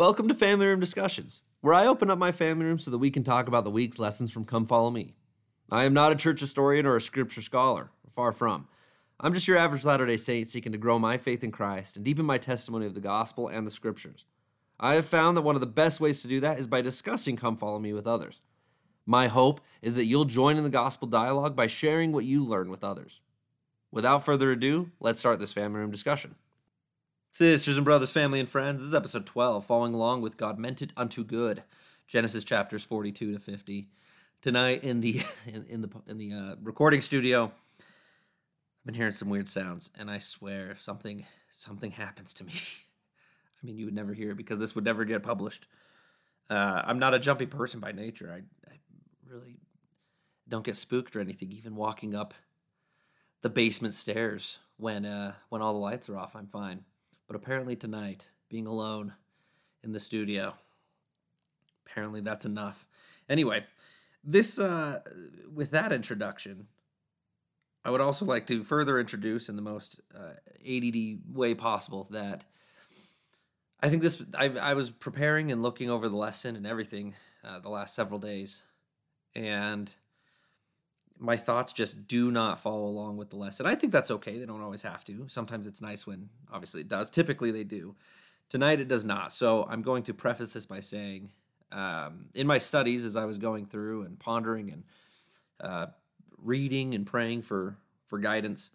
Welcome to Family Room Discussions, where I open up my family room so that we can talk about the week's lessons from Come Follow Me. I am not a church historian or a scripture scholar, far from. I'm just your average Latter day Saint seeking to grow my faith in Christ and deepen my testimony of the gospel and the scriptures. I have found that one of the best ways to do that is by discussing Come Follow Me with others. My hope is that you'll join in the gospel dialogue by sharing what you learn with others. Without further ado, let's start this family room discussion. Sisters and brothers, family and friends, this is episode 12, following along with God Meant It Unto Good, Genesis chapters 42 to 50. Tonight in the in, in the in the uh, recording studio, I've been hearing some weird sounds, and I swear if something something happens to me, I mean you would never hear it because this would never get published. Uh, I'm not a jumpy person by nature. I, I really don't get spooked or anything. Even walking up the basement stairs when uh, when all the lights are off, I'm fine. But apparently tonight, being alone in the studio, apparently that's enough. Anyway, this uh, with that introduction, I would also like to further introduce in the most uh, ADD way possible that I think this. I, I was preparing and looking over the lesson and everything uh, the last several days, and my thoughts just do not follow along with the lesson. I think that's okay. They don't always have to. Sometimes it's nice when obviously it does. Typically they do. Tonight it does not. So I'm going to preface this by saying um, in my studies as I was going through and pondering and uh, reading and praying for for guidance,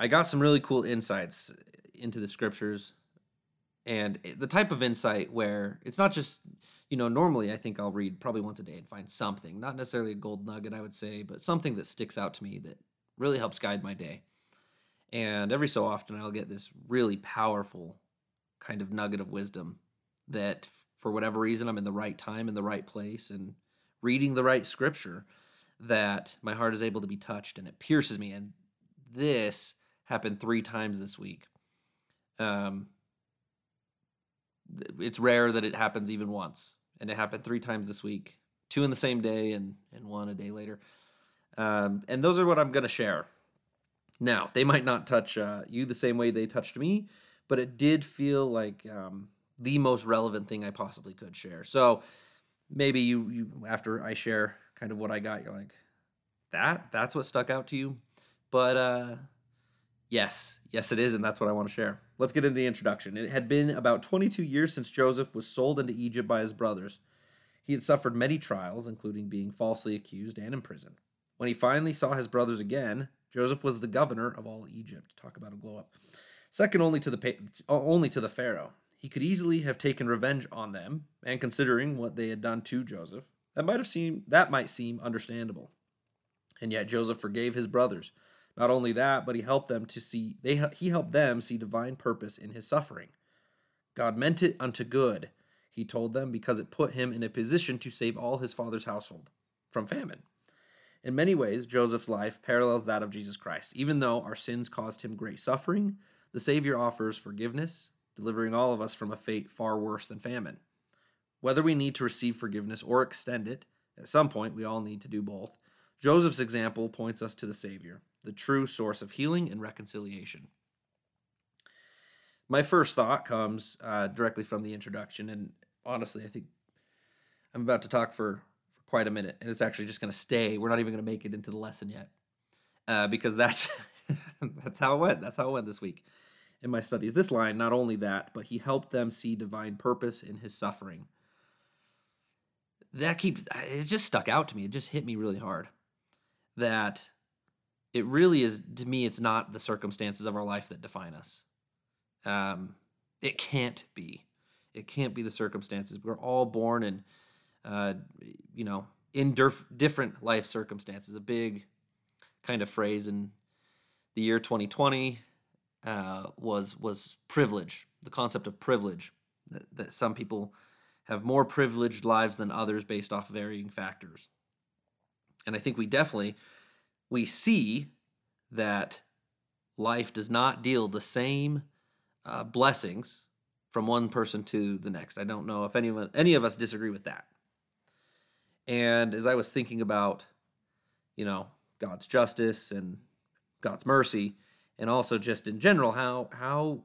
I got some really cool insights into the scriptures and the type of insight where it's not just you know, normally I think I'll read probably once a day and find something, not necessarily a gold nugget, I would say, but something that sticks out to me that really helps guide my day. And every so often I'll get this really powerful kind of nugget of wisdom that for whatever reason I'm in the right time in the right place and reading the right scripture that my heart is able to be touched and it pierces me. And this happened three times this week. Um, it's rare that it happens even once and it happened three times this week two in the same day and, and one a day later. Um, and those are what I'm going to share. Now, they might not touch uh, you the same way they touched me, but it did feel like um, the most relevant thing I possibly could share. So maybe you, you, after I share kind of what I got, you're like, that, that's what stuck out to you. But uh, yes, yes, it is. And that's what I want to share. Let's get into the introduction. It had been about 22 years since Joseph was sold into Egypt by his brothers. He had suffered many trials, including being falsely accused and imprisoned. When he finally saw his brothers again, Joseph was the governor of all Egypt. Talk about a glow up. Second only to the only to the Pharaoh. He could easily have taken revenge on them, and considering what they had done to Joseph, that might have seemed that might seem understandable. And yet Joseph forgave his brothers not only that, but he helped them to see they he helped them see divine purpose in his suffering. God meant it unto good, he told them, because it put him in a position to save all his father's household from famine. In many ways, Joseph's life parallels that of Jesus Christ. Even though our sins caused him great suffering, the Savior offers forgiveness, delivering all of us from a fate far worse than famine. Whether we need to receive forgiveness or extend it, at some point we all need to do both. Joseph's example points us to the Savior, the true source of healing and reconciliation. My first thought comes uh, directly from the introduction, and honestly, I think I'm about to talk for, for quite a minute, and it's actually just going to stay. We're not even going to make it into the lesson yet, uh, because that's that's how it went. That's how it went this week in my studies. This line, not only that, but he helped them see divine purpose in his suffering. That keeps it just stuck out to me. It just hit me really hard that it really is to me it's not the circumstances of our life that define us. Um, it can't be. It can't be the circumstances. We're all born in uh, you know in dif- different life circumstances a big kind of phrase in the year 2020 uh, was was privilege the concept of privilege that, that some people have more privileged lives than others based off varying factors. And i think we definitely we see that life does not deal the same uh, blessings from one person to the next. I don't know if any of, any of us disagree with that. And as I was thinking about, you know, God's justice and God's mercy, and also just in general how how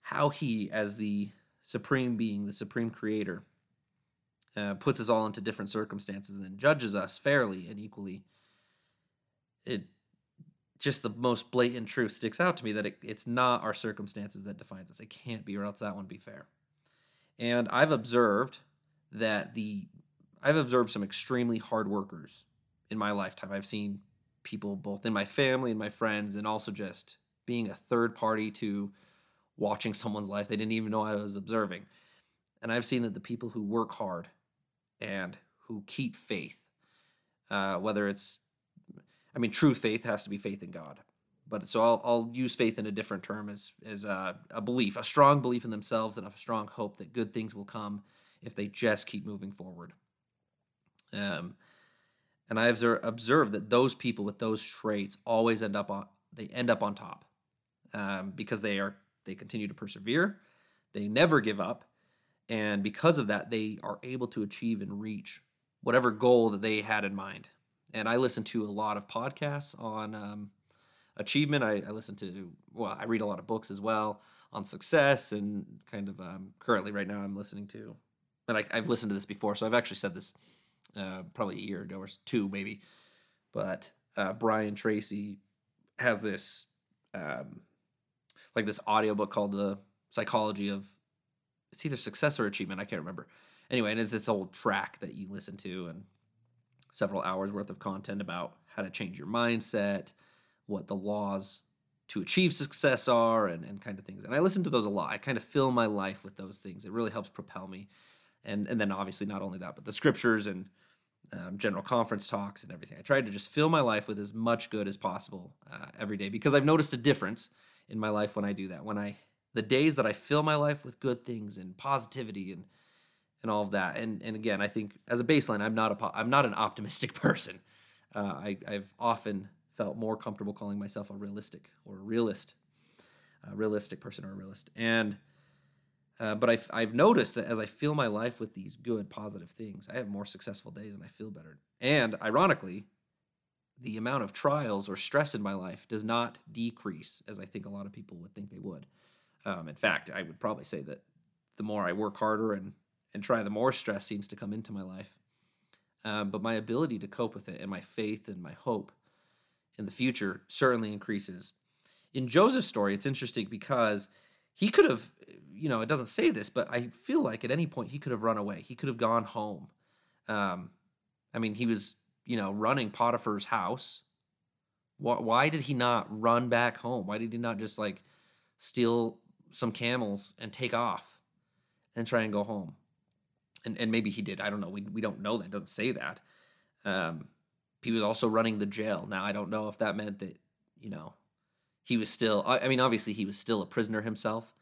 how He, as the supreme being, the supreme creator, uh, puts us all into different circumstances and then judges us fairly and equally, it just the most blatant truth sticks out to me that it, it's not our circumstances that defines us. It can't be, or else that wouldn't be fair. And I've observed that the I've observed some extremely hard workers in my lifetime. I've seen people both in my family and my friends, and also just being a third party to watching someone's life they didn't even know I was observing. And I've seen that the people who work hard and who keep faith, uh, whether it's, I mean, true faith has to be faith in God. But so I'll, I'll use faith in a different term as, as a, a belief, a strong belief in themselves and a strong hope that good things will come if they just keep moving forward. Um, and I've observed that those people with those traits always end up on they end up on top um, because they are they continue to persevere, they never give up, and because of that, they are able to achieve and reach whatever goal that they had in mind. And I listen to a lot of podcasts on um, achievement. I, I, listen to well, I read a lot of books as well on success and kind of um, currently right now I'm listening to, and I, I've listened to this before, so I've actually said this uh, probably a year ago or two maybe, but uh, Brian Tracy has this um, like this audiobook called the psychology of it's either success or achievement i can't remember anyway and it's this old track that you listen to and several hours worth of content about how to change your mindset what the laws to achieve success are and, and kind of things. And i listen to those a lot. I kind of fill my life with those things. It really helps propel me. And and then obviously not only that but the scriptures and um, general conference talks and everything. I try to just fill my life with as much good as possible uh, every day because i've noticed a difference in my life when I do that. When I the days that I fill my life with good things and positivity and and all of that. And and again, I think as a baseline, I'm not a I'm not an optimistic person. Uh, I I've often felt more comfortable calling myself a realistic or a realist, a realistic person or a realist. And uh, but I've, I've noticed that as I fill my life with these good, positive things, I have more successful days and I feel better. And ironically, the amount of trials or stress in my life does not decrease as I think a lot of people would think they would. Um, in fact, I would probably say that the more I work harder and and try, the more stress seems to come into my life. Um, but my ability to cope with it and my faith and my hope in the future certainly increases. In Joseph's story, it's interesting because he could have, you know, it doesn't say this, but I feel like at any point he could have run away. He could have gone home. Um, I mean, he was you know, running Potiphar's house. Why, why did he not run back home? Why did he not just like steal some camels and take off and try and go home? And and maybe he did. I don't know. We we don't know that. It doesn't say that. Um, he was also running the jail. Now I don't know if that meant that you know he was still. I, I mean, obviously he was still a prisoner himself.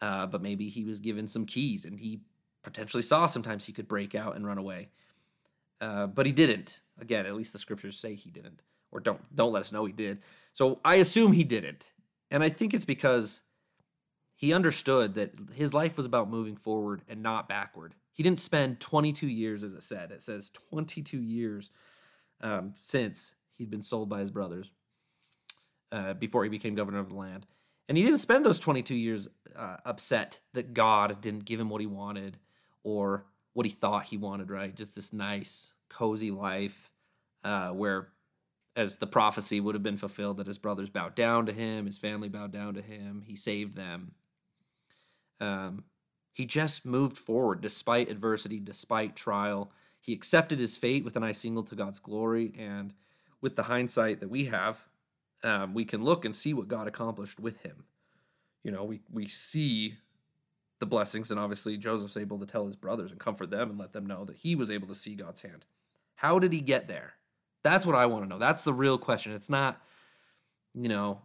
Uh, but maybe he was given some keys and he potentially saw sometimes he could break out and run away. Uh, but he didn't. Again, at least the scriptures say he didn't, or don't don't let us know he did. So I assume he didn't, and I think it's because he understood that his life was about moving forward and not backward. He didn't spend 22 years, as it said. It says 22 years um, since he'd been sold by his brothers uh, before he became governor of the land. And he didn't spend those 22 years uh, upset that God didn't give him what he wanted or what he thought he wanted, right? Just this nice, cozy life uh, where, as the prophecy would have been fulfilled, that his brothers bowed down to him, his family bowed down to him, he saved them. Um, he just moved forward despite adversity, despite trial. He accepted his fate with an eye single to God's glory. And with the hindsight that we have, um, we can look and see what God accomplished with him. You know, we, we see the blessings. And obviously, Joseph's able to tell his brothers and comfort them and let them know that he was able to see God's hand. How did he get there? That's what I want to know. That's the real question. It's not, you know,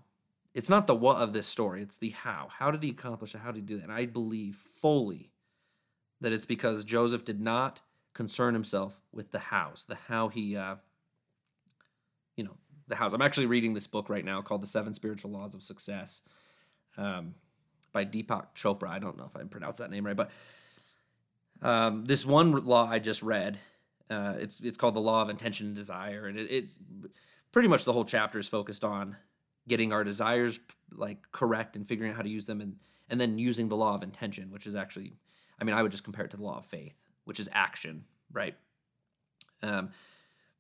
it's not the what of this story, it's the how. How did he accomplish it? How did he do that? And I believe fully that it's because Joseph did not concern himself with the hows, the how he, uh, you know, the hows. I'm actually reading this book right now called The Seven Spiritual Laws of Success. Um, by Deepak Chopra. I don't know if I pronounced that name right, but um, this one law I just read, uh, it's it's called the law of intention and desire, and it, it's pretty much the whole chapter is focused on getting our desires like correct and figuring out how to use them, and and then using the law of intention, which is actually, I mean, I would just compare it to the law of faith, which is action, right? Um,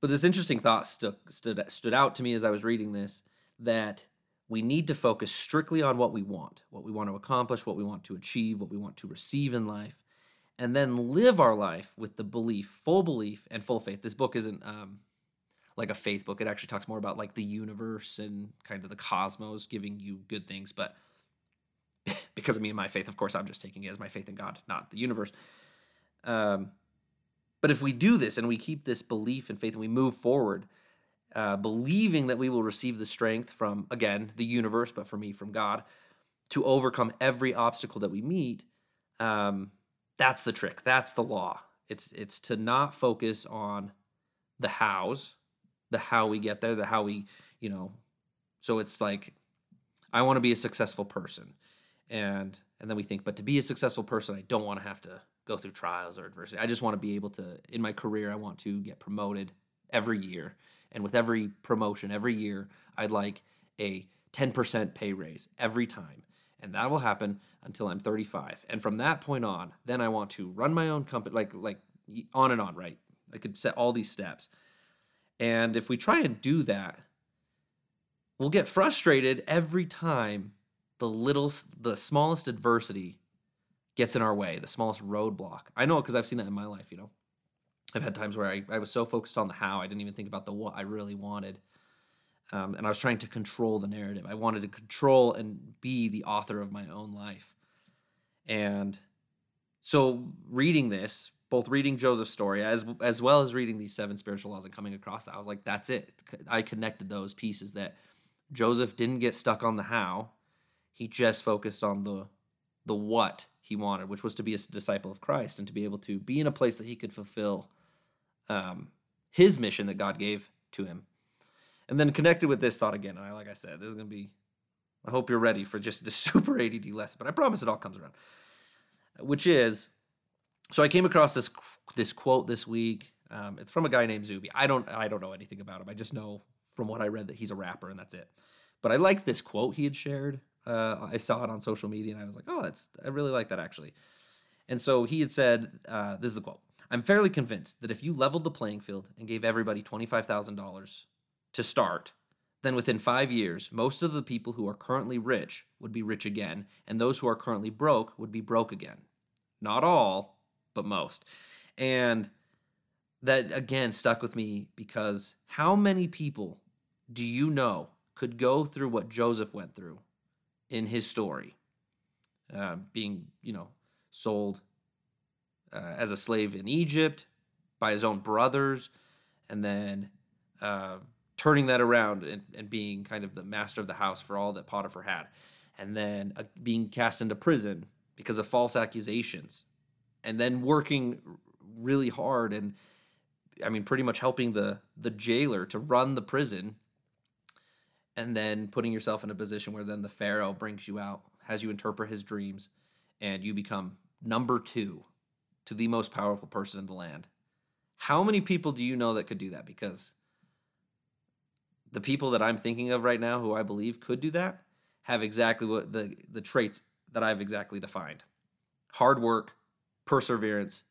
but this interesting thought stu- stood stood out to me as I was reading this that we need to focus strictly on what we want, what we want to accomplish, what we want to achieve, what we want to receive in life, and then live our life with the belief, full belief, and full faith. This book isn't um, like a faith book. It actually talks more about like the universe and kind of the cosmos giving you good things. But because of me and my faith, of course, I'm just taking it as my faith in God, not the universe. Um, but if we do this and we keep this belief and faith and we move forward, uh, believing that we will receive the strength from, again, the universe, but for me, from God, to overcome every obstacle that we meet, um, that's the trick. That's the law. It's it's to not focus on the hows, the how we get there, the how we, you know. So it's like, I want to be a successful person, and and then we think, but to be a successful person, I don't want to have to go through trials or adversity. I just want to be able to, in my career, I want to get promoted every year. And with every promotion, every year, I'd like a 10% pay raise every time. And that will happen until I'm 35. And from that point on, then I want to run my own company, like, like on and on, right? I could set all these steps. And if we try and do that, we'll get frustrated every time the little, the smallest adversity gets in our way, the smallest roadblock. I know because I've seen that in my life, you know. I've had times where I, I was so focused on the how, I didn't even think about the what I really wanted. Um, and I was trying to control the narrative. I wanted to control and be the author of my own life. And so, reading this, both reading Joseph's story as as well as reading these seven spiritual laws and coming across that, I was like, that's it. I connected those pieces that Joseph didn't get stuck on the how; he just focused on the the what he wanted, which was to be a disciple of Christ and to be able to be in a place that he could fulfill um, his mission that God gave to him. And then connected with this thought again, I like I said, this is to be. I hope you're ready for just the super ADD lesson, but I promise it all comes around. Which is, so I came across this this quote this week. Um, it's from a guy named Zuby. I don't I don't know anything about him. I just know from what I read that he's a rapper and that's it. But I like this quote he had shared uh, I saw it on social media and I was like, oh, that's I really like that actually. And so he had said, uh, this is the quote. I'm fairly convinced that if you leveled the playing field and gave everybody $25,000 to start, then within five years, most of the people who are currently rich would be rich again, and those who are currently broke would be broke again. Not all, but most. And that again stuck with me because how many people do you know could go through what Joseph went through in his story, uh, being you know sold uh, as a slave in Egypt by his own brothers, and then uh, turning that around and, and, being kind of the master of the house for all that Potiphar had, and then uh, being cast into prison because of false accusations, and then working really hard and I mean pretty much helping the the jailer to run the prison and then putting yourself in a position where then the pharaoh brings you out has you interpret his dreams and you become number 2 to the most powerful person in the land. How many people do you know that could do that? Because the people that I'm thinking of right now who I believe could do that have exactly what the the traits that I've exactly defined. Hard work perseverance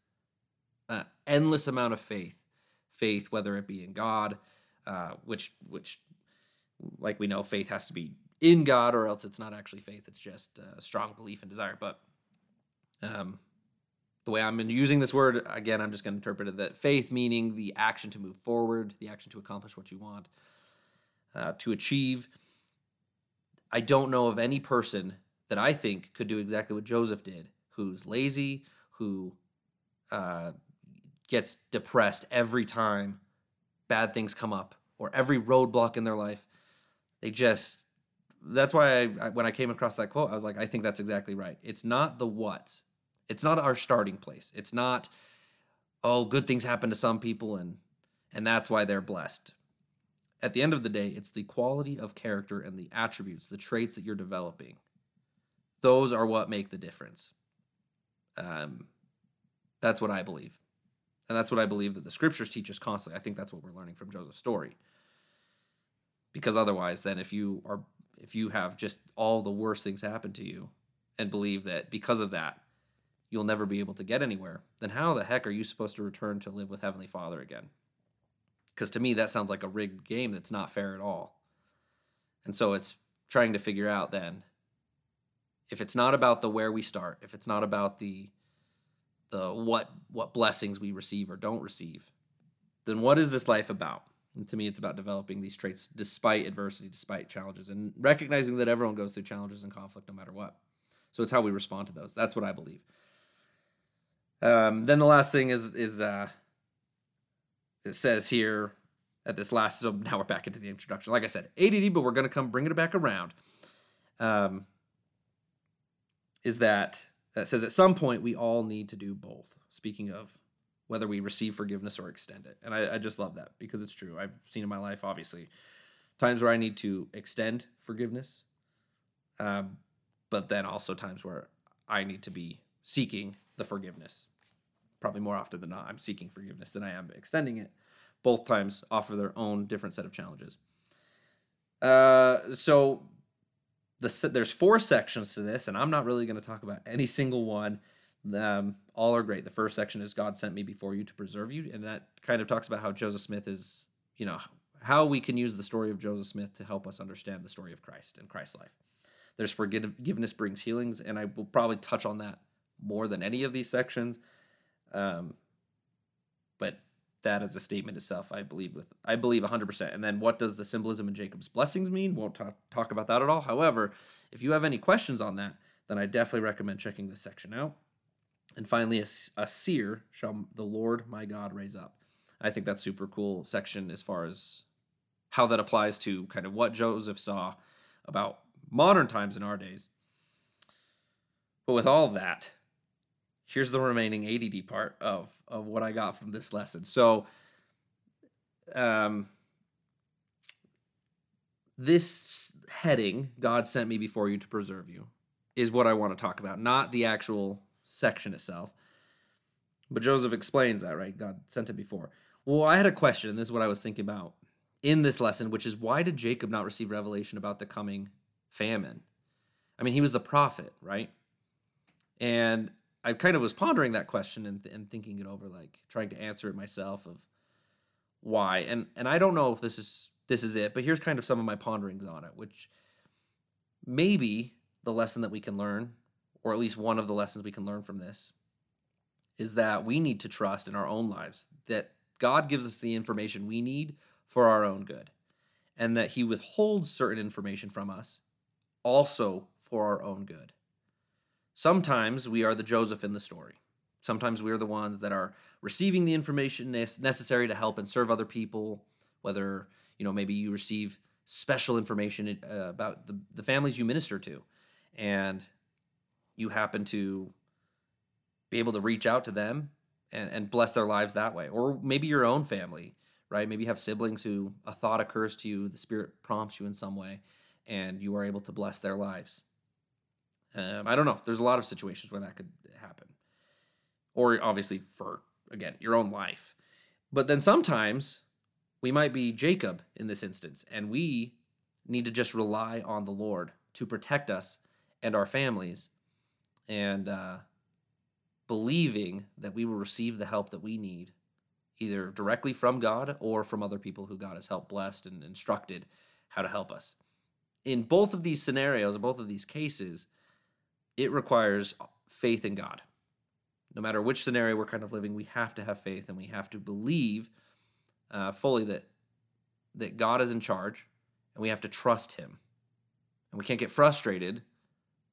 uh, endless amount of faith faith whether it be in God uh, which which like we know, faith has to be in God, or else it's not actually faith. It's just a strong belief and desire. But um, the way I'm using this word, again, I'm just going to interpret it that faith meaning the action to move forward, the action to accomplish what you want, uh, to achieve. I don't know of any person that I think could do exactly what Joseph did, who's lazy, who uh, gets depressed every time bad things come up or every roadblock in their life. They just that's why I, when I came across that quote, I was like, I think that's exactly right. It's not the what. It's not our starting place. It's not, oh, good things happen to some people and and that's why they're blessed. At the end of the day, it's the quality of character and the attributes, the traits that you're developing. Those are what make the difference. Um, that's what I believe. And that's what I believe that the scriptures teach us constantly. I think that's what we're learning from Joseph's story because otherwise then if you are if you have just all the worst things happen to you and believe that because of that, you'll never be able to get anywhere, then how the heck are you supposed to return to live with Heavenly Father again? Because to me, that sounds like a rigged game that's not fair at all. And so it's trying to figure out then if it's not about the where we start, if it's not about the the what what blessings we receive or don't receive, then what is this life about? And to me, it's about developing these traits despite adversity, despite challenges, and recognizing that everyone goes through challenges and conflict no matter what. So it's how we respond to those. That's what I believe. Um, then the last thing is is uh, it says here at this last. So now we're back into the introduction. Like I said, ADD, but we're gonna come bringing it back around. Um, is that that says at some point we all need to do both. Speaking of whether we receive forgiveness or extend it, and I, I just love that because it's true. I've seen in my life, obviously, times where I need to extend forgiveness, um, but then also times where I need to be seeking the forgiveness. Probably more often than not, I'm seeking forgiveness than I am extending it. Both times offer their own different set of challenges. Uh, so the, there's four sections to this, and I'm not really going to talk about any single one. Um, all are great. The first section is God sent me before you to preserve you, and that kind of talks about how Joseph Smith is, you know, how we can use the story of Joseph Smith to help us understand the story of Christ and Christ's life. There's forgiveness brings healings, and I will probably touch on that more than any of these sections. Um, but that as a statement itself, I believe with I believe 100%. And then what does the symbolism in Jacob's blessings mean? Won't talk, talk about that at all. However, if you have any questions on that, then I definitely recommend checking this section out. And finally, a, a seer shall the Lord my God raise up. I think that's super cool section as far as how that applies to kind of what Joseph saw about modern times in our days. But with all of that, here's the remaining ADD part of of what I got from this lesson. So, um, this heading, God sent me before you to preserve you, is what I want to talk about, not the actual section itself. But Joseph explains that, right? God sent it before. Well, I had a question, and this is what I was thinking about in this lesson, which is why did Jacob not receive revelation about the coming famine? I mean, he was the prophet, right? And I kind of was pondering that question and, and thinking it over, like trying to answer it myself of why. And and I don't know if this is this is it, but here's kind of some of my ponderings on it, which maybe the lesson that we can learn, or at least one of the lessons we can learn from this, is that we need to trust in our own lives that God gives us the information we need for our own good, and that He withholds certain information from us also for our own good. Sometimes we are the Joseph in the story. Sometimes we are the ones that are receiving the information necessary to help and serve other people, whether, you know, maybe you receive special information uh, about the, the families you minister to and you happen to be able to reach out to them and, and bless their lives that way. Or maybe your own family, right? Maybe you have siblings who a thought occurs to you, the Spirit prompts you in some way, and you are able to bless their lives. Um, I don't know. There's a lot of situations where that could happen, or obviously for again your own life. But then sometimes we might be Jacob in this instance, and we need to just rely on the Lord to protect us and our families, and uh, believing that we will receive the help that we need, either directly from God or from other people who God has helped, blessed, and instructed how to help us. In both of these scenarios, in both of these cases, it requires faith in God. No matter which scenario we're kind of living, we have to have faith and we have to believe uh, fully that that God is in charge, and we have to trust Him. And we can't get frustrated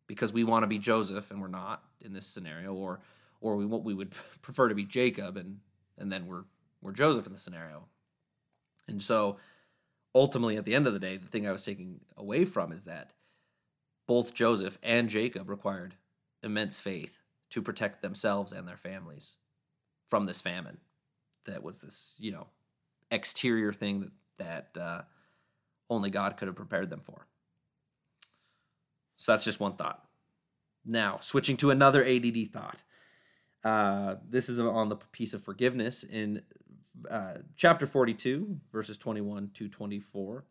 because we want to be Joseph and we're not in this scenario, or or we we would prefer to be Jacob and and then we're we're Joseph in the scenario. And so ultimately at the end of the day, the thing I was taking away from is that both Joseph and Jacob required immense faith to protect themselves and their families from this famine that was this, you know, exterior thing that, that uh, only God could have prepared them for. So that's just one thought. Now, switching to another ADD thought. Uh, this is on the piece of forgiveness in uh, chapter 42, verses 21 to 24.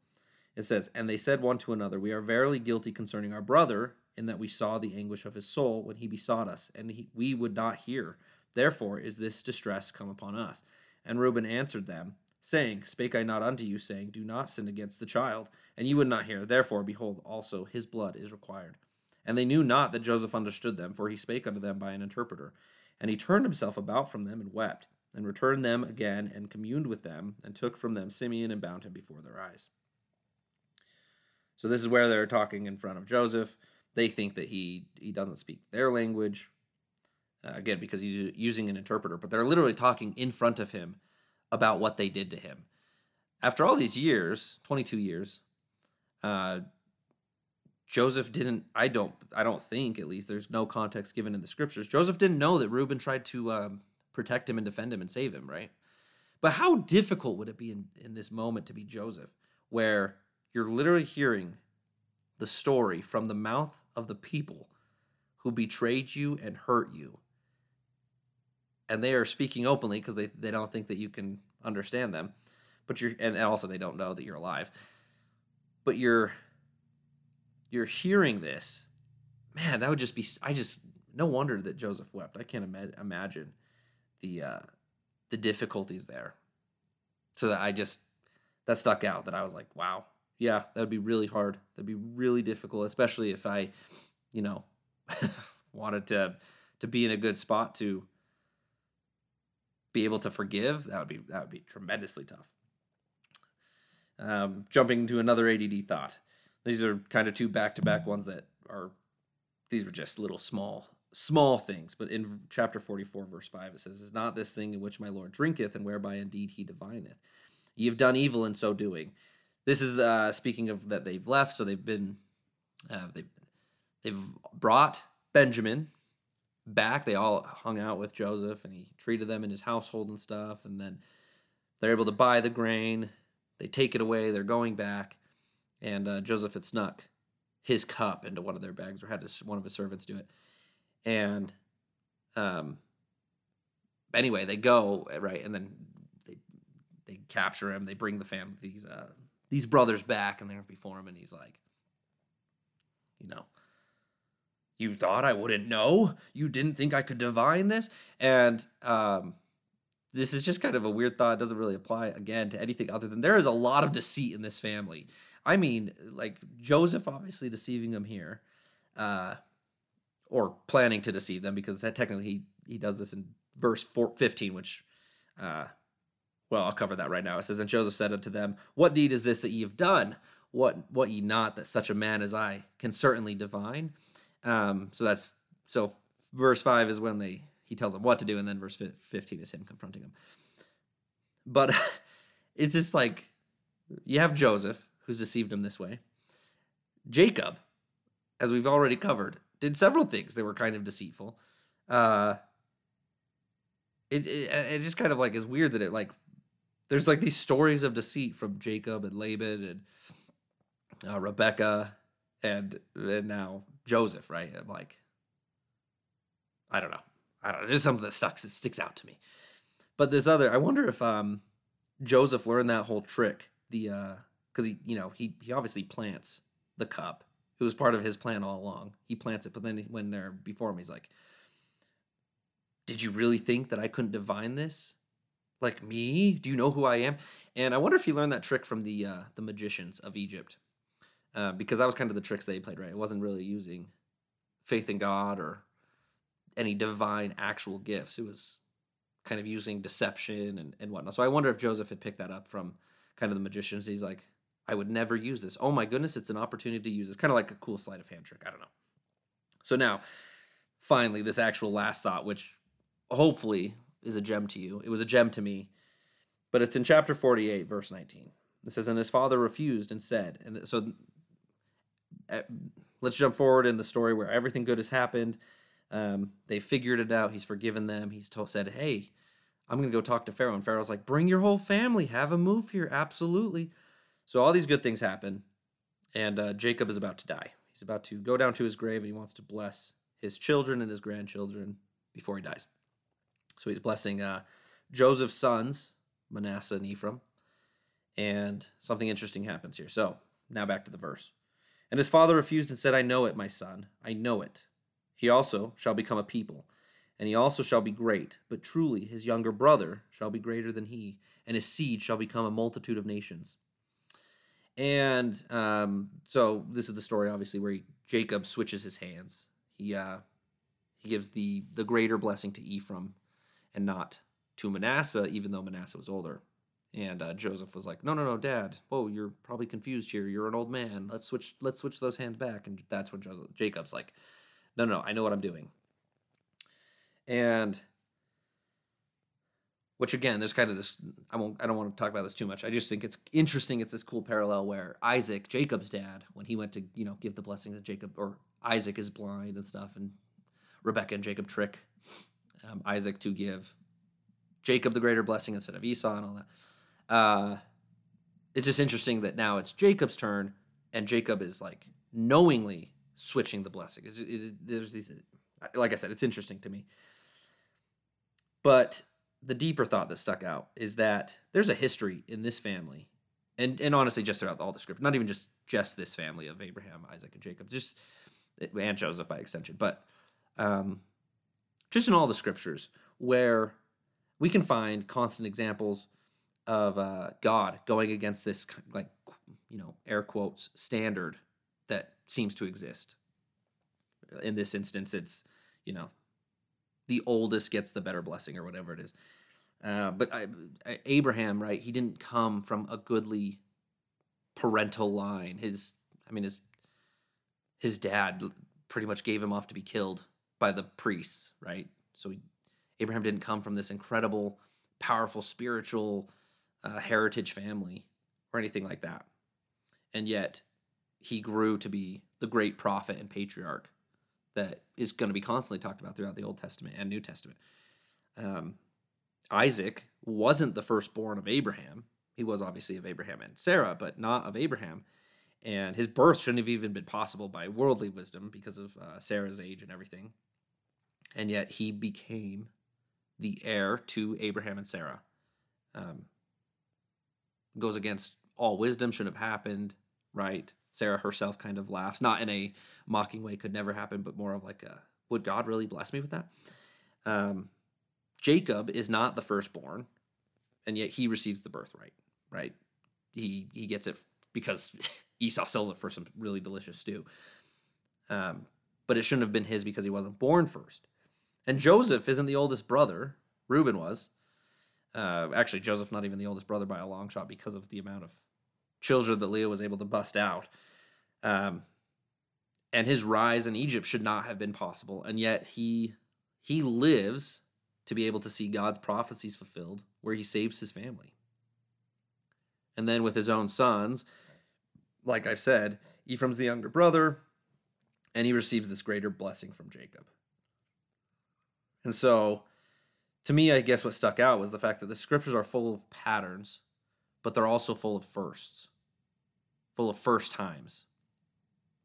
It says, And they said one to another, We are verily guilty concerning our brother, in that we saw the anguish of his soul when he besought us, and he, we would not hear. Therefore is this distress come upon us. And Reuben answered them, saying, Spake I not unto you, saying, Do not sin against the child? And you would not hear. Therefore, behold, also his blood is required. And they knew not that Joseph understood them, for he spake unto them by an interpreter. And he turned himself about from them and wept, and returned them again, and communed with them, and took from them Simeon and bound him before their eyes. So this is where they're talking in front of Joseph. They think that he he doesn't speak their language, uh, again because he's using an interpreter. But they're literally talking in front of him about what they did to him. After all these years, twenty two years, uh, Joseph didn't. I don't. I don't think, at least, there's no context given in the scriptures. Joseph didn't know that Reuben tried to um, protect him and defend him and save him, right? But how difficult would it be in, in this moment to be Joseph, where you're literally hearing the story from the mouth of the people who betrayed you and hurt you. And they are speaking openly because they, they don't think that you can understand them. But you're and also they don't know that you're alive. But you're you're hearing this. Man, that would just be I just no wonder that Joseph wept. I can't ima- imagine the uh the difficulties there. So that I just that stuck out that I was like, wow, yeah, that would be really hard. That'd be really difficult, especially if I, you know, wanted to to be in a good spot to be able to forgive. That would be that would be tremendously tough. Um, jumping to another ADD thought. These are kind of two back to back ones that are. These were just little small small things, but in chapter 44, verse 5, it says, Is not this thing in which my Lord drinketh, and whereby indeed he divineth? Ye have done evil in so doing. This is uh, speaking of that they've left, so they've been uh, they they've brought Benjamin back. They all hung out with Joseph, and he treated them in his household and stuff. And then they're able to buy the grain. They take it away. They're going back, and uh, Joseph had snuck his cup into one of their bags, or had his, one of his servants do it. And um, anyway, they go right, and then they they capture him. They bring the family these uh, these brothers back and they're before him and he's like you know you thought i wouldn't know? You didn't think i could divine this? And um this is just kind of a weird thought. It doesn't really apply again to anything other than there is a lot of deceit in this family. I mean like joseph obviously deceiving them here uh or planning to deceive them because that technically he he does this in verse 4, 15 which uh well, I'll cover that right now. It says, And Joseph said unto them, What deed is this that ye have done? What what ye not that such a man as I can certainly divine? Um, so that's so verse five is when they he tells them what to do, and then verse fifteen is him confronting them. But it's just like you have Joseph who's deceived him this way. Jacob, as we've already covered, did several things that were kind of deceitful. Uh, it, it, it just kind of like is weird that it like there's like these stories of deceit from Jacob and Laban and uh, Rebecca and and now Joseph, right? I'm like, I don't know, I don't know. There's something that sticks sticks out to me. But this other, I wonder if um Joseph learned that whole trick. The uh, because he you know he he obviously plants the cup. It was part of his plan all along. He plants it, but then when they're before him, he's like, "Did you really think that I couldn't divine this?" Like me? Do you know who I am? And I wonder if he learned that trick from the uh, the magicians of Egypt, uh, because that was kind of the tricks they played. Right, it wasn't really using faith in God or any divine actual gifts. It was kind of using deception and, and whatnot. So I wonder if Joseph had picked that up from kind of the magicians. He's like, I would never use this. Oh my goodness, it's an opportunity to use this. Kind of like a cool sleight of hand trick. I don't know. So now, finally, this actual last thought, which hopefully is a gem to you. It was a gem to me. But it's in chapter 48, verse 19. It says, And his father refused and said, and so uh, let's jump forward in the story where everything good has happened. Um, they figured it out. He's forgiven them. He's told, said, Hey, I'm going to go talk to Pharaoh. And Pharaoh's like, Bring your whole family. Have a move here. Absolutely. So all these good things happen. And uh, Jacob is about to die. He's about to go down to his grave and he wants to bless his children and his grandchildren before he dies. So he's blessing uh, Joseph's sons, Manasseh and Ephraim. And something interesting happens here. So now back to the verse. And his father refused and said, I know it, my son, I know it. He also shall become a people, and he also shall be great. But truly his younger brother shall be greater than he, and his seed shall become a multitude of nations. And um, so this is the story, obviously, where he, Jacob switches his hands. He uh, he gives the the greater blessing to Ephraim, and not to Manasseh, even though Manasseh was older. And uh, Joseph was like, "No, no, no, Dad. Whoa, you're probably confused here. You're an old man. Let's switch. Let's switch those hands back." And that's when Joseph, Jacob's like, "No, no, no. I know what I'm doing." And which again, there's kind of this. I won't. I don't want to talk about this too much. I just think it's interesting. It's this cool parallel where Isaac, Jacob's dad, when he went to you know give the blessings to Jacob, or Isaac is blind and stuff, and Rebecca and Jacob trick um, Isaac to give Jacob the greater blessing instead of Esau and all that. Uh, it's just interesting that now it's Jacob's turn, and Jacob is like knowingly switching the blessing. It, it, there's these, like I said, it's interesting to me. But the deeper thought that stuck out is that there's a history in this family, and and honestly, just throughout all the script, not even just just this family of Abraham, Isaac, and Jacob, just and Joseph by extension, but um, just in all the scriptures where we can find constant examples of uh, God going against this like you know air quotes standard that seems to exist. In this instance, it's you know the oldest gets the better blessing or whatever it is. Uh, but I, I, Abraham, right? He didn't come from a goodly parental line. His, I mean, his his dad pretty much gave him off to be killed by the priests, right? So he, Abraham didn't come from this incredible, powerful spiritual uh, heritage family or anything like that, and yet he grew to be the great prophet and patriarch that is going to be constantly talked about throughout the Old Testament and New Testament. Um, Isaac wasn't the firstborn of Abraham. He was obviously of Abraham and Sarah, but not of Abraham. And his birth shouldn't have even been possible by worldly wisdom because of uh, Sarah's age and everything. And yet he became the heir to Abraham and Sarah. Um, goes against all wisdom, should have happened, right? Sarah herself kind of laughs, not in a mocking way, could never happen, but more of like a, would God really bless me with that? Um, Jacob is not the firstborn, and yet he receives the birthright, right? He he gets it because Esau sells it for some really delicious stew. Um, but it shouldn't have been his because he wasn't born first. And Joseph isn't the oldest brother. Reuben was. Uh, actually, Joseph not even the oldest brother by a long shot because of the amount of children that Leah was able to bust out. Um, and his rise in Egypt should not have been possible, and yet he he lives to be able to see God's prophecies fulfilled, where He saves His family. And then with his own sons, like I've said, Ephraim's the younger brother, and he receives this greater blessing from Jacob. And so, to me, I guess what stuck out was the fact that the scriptures are full of patterns, but they're also full of firsts, full of first times,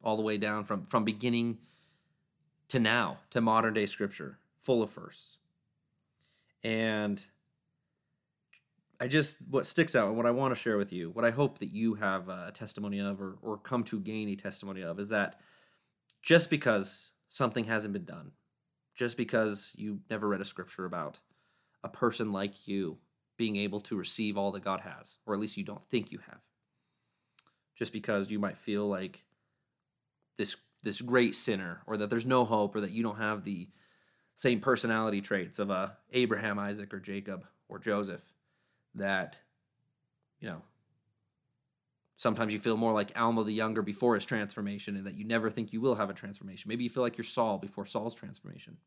all the way down from, from beginning to now, to modern day scripture, full of firsts. And I just what sticks out and what I want to share with you, what I hope that you have a testimony of or or come to gain a testimony of is that just because something hasn't been done, just because you never read a scripture about a person like you being able to receive all that God has, or at least you don't think you have. Just because you might feel like this this great sinner or that there's no hope or that you don't have the same personality traits of a Abraham, Isaac or Jacob or Joseph that, you know, sometimes you feel more like Alma the Younger before his transformation and that you never think you will have a transformation. Maybe you feel like you're Saul before Saul's transformation.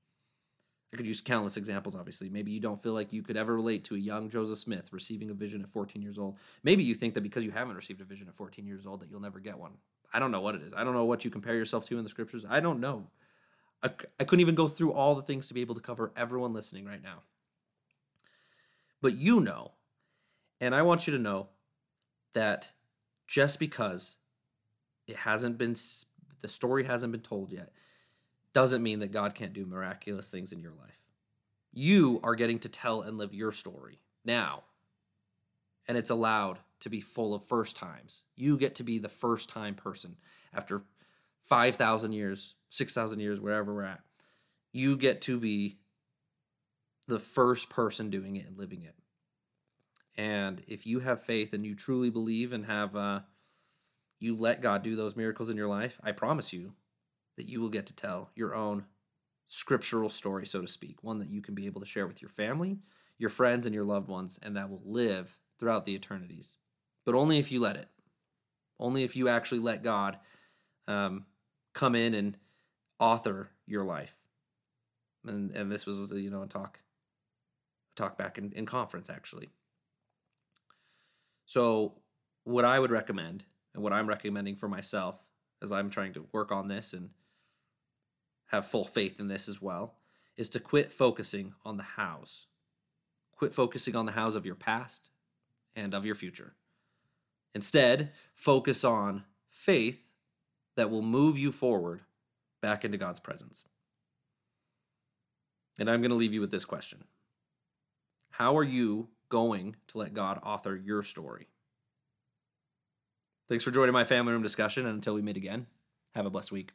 I could use countless examples, obviously. Maybe you don't feel like you could ever relate to a young Joseph Smith receiving a vision at 14 years old. Maybe you think that because you haven't received a vision at 14 years old that you'll never get one. I don't know what it is. I don't know what you compare yourself to in the scriptures. I don't know. I, I couldn't even go through all the things to be able to cover everyone listening right now. But you know and I want you to know that just because it hasn't been, the story hasn't been told yet, doesn't mean that God can't do miraculous things in your life. You are getting to tell and live your story now. And it's allowed to be full of first times. You get to be the first time person after 5,000 years, 6,000 years, wherever we're at. You get to be the first person doing it and living it. And if you have faith and you truly believe and have, uh, you let God do those miracles in your life, I promise you that you will get to tell your own scriptural story, so to speak, one that you can be able to share with your family, your friends, and your loved ones, and that will live throughout the eternities. But only if you let it. Only if you actually let God um, come in and author your life. And and this was you know a talk, a talk back in, in conference actually. So what I would recommend and what I'm recommending for myself as I'm trying to work on this and have full faith in this as well is to quit focusing on the hows. Quit focusing on the hows of your past and of your future. Instead, focus on faith that will move you forward back into God's presence. And I'm going to leave you with this question How are you going to let God author your story? Thanks for joining my family room discussion. And until we meet again, have a blessed week.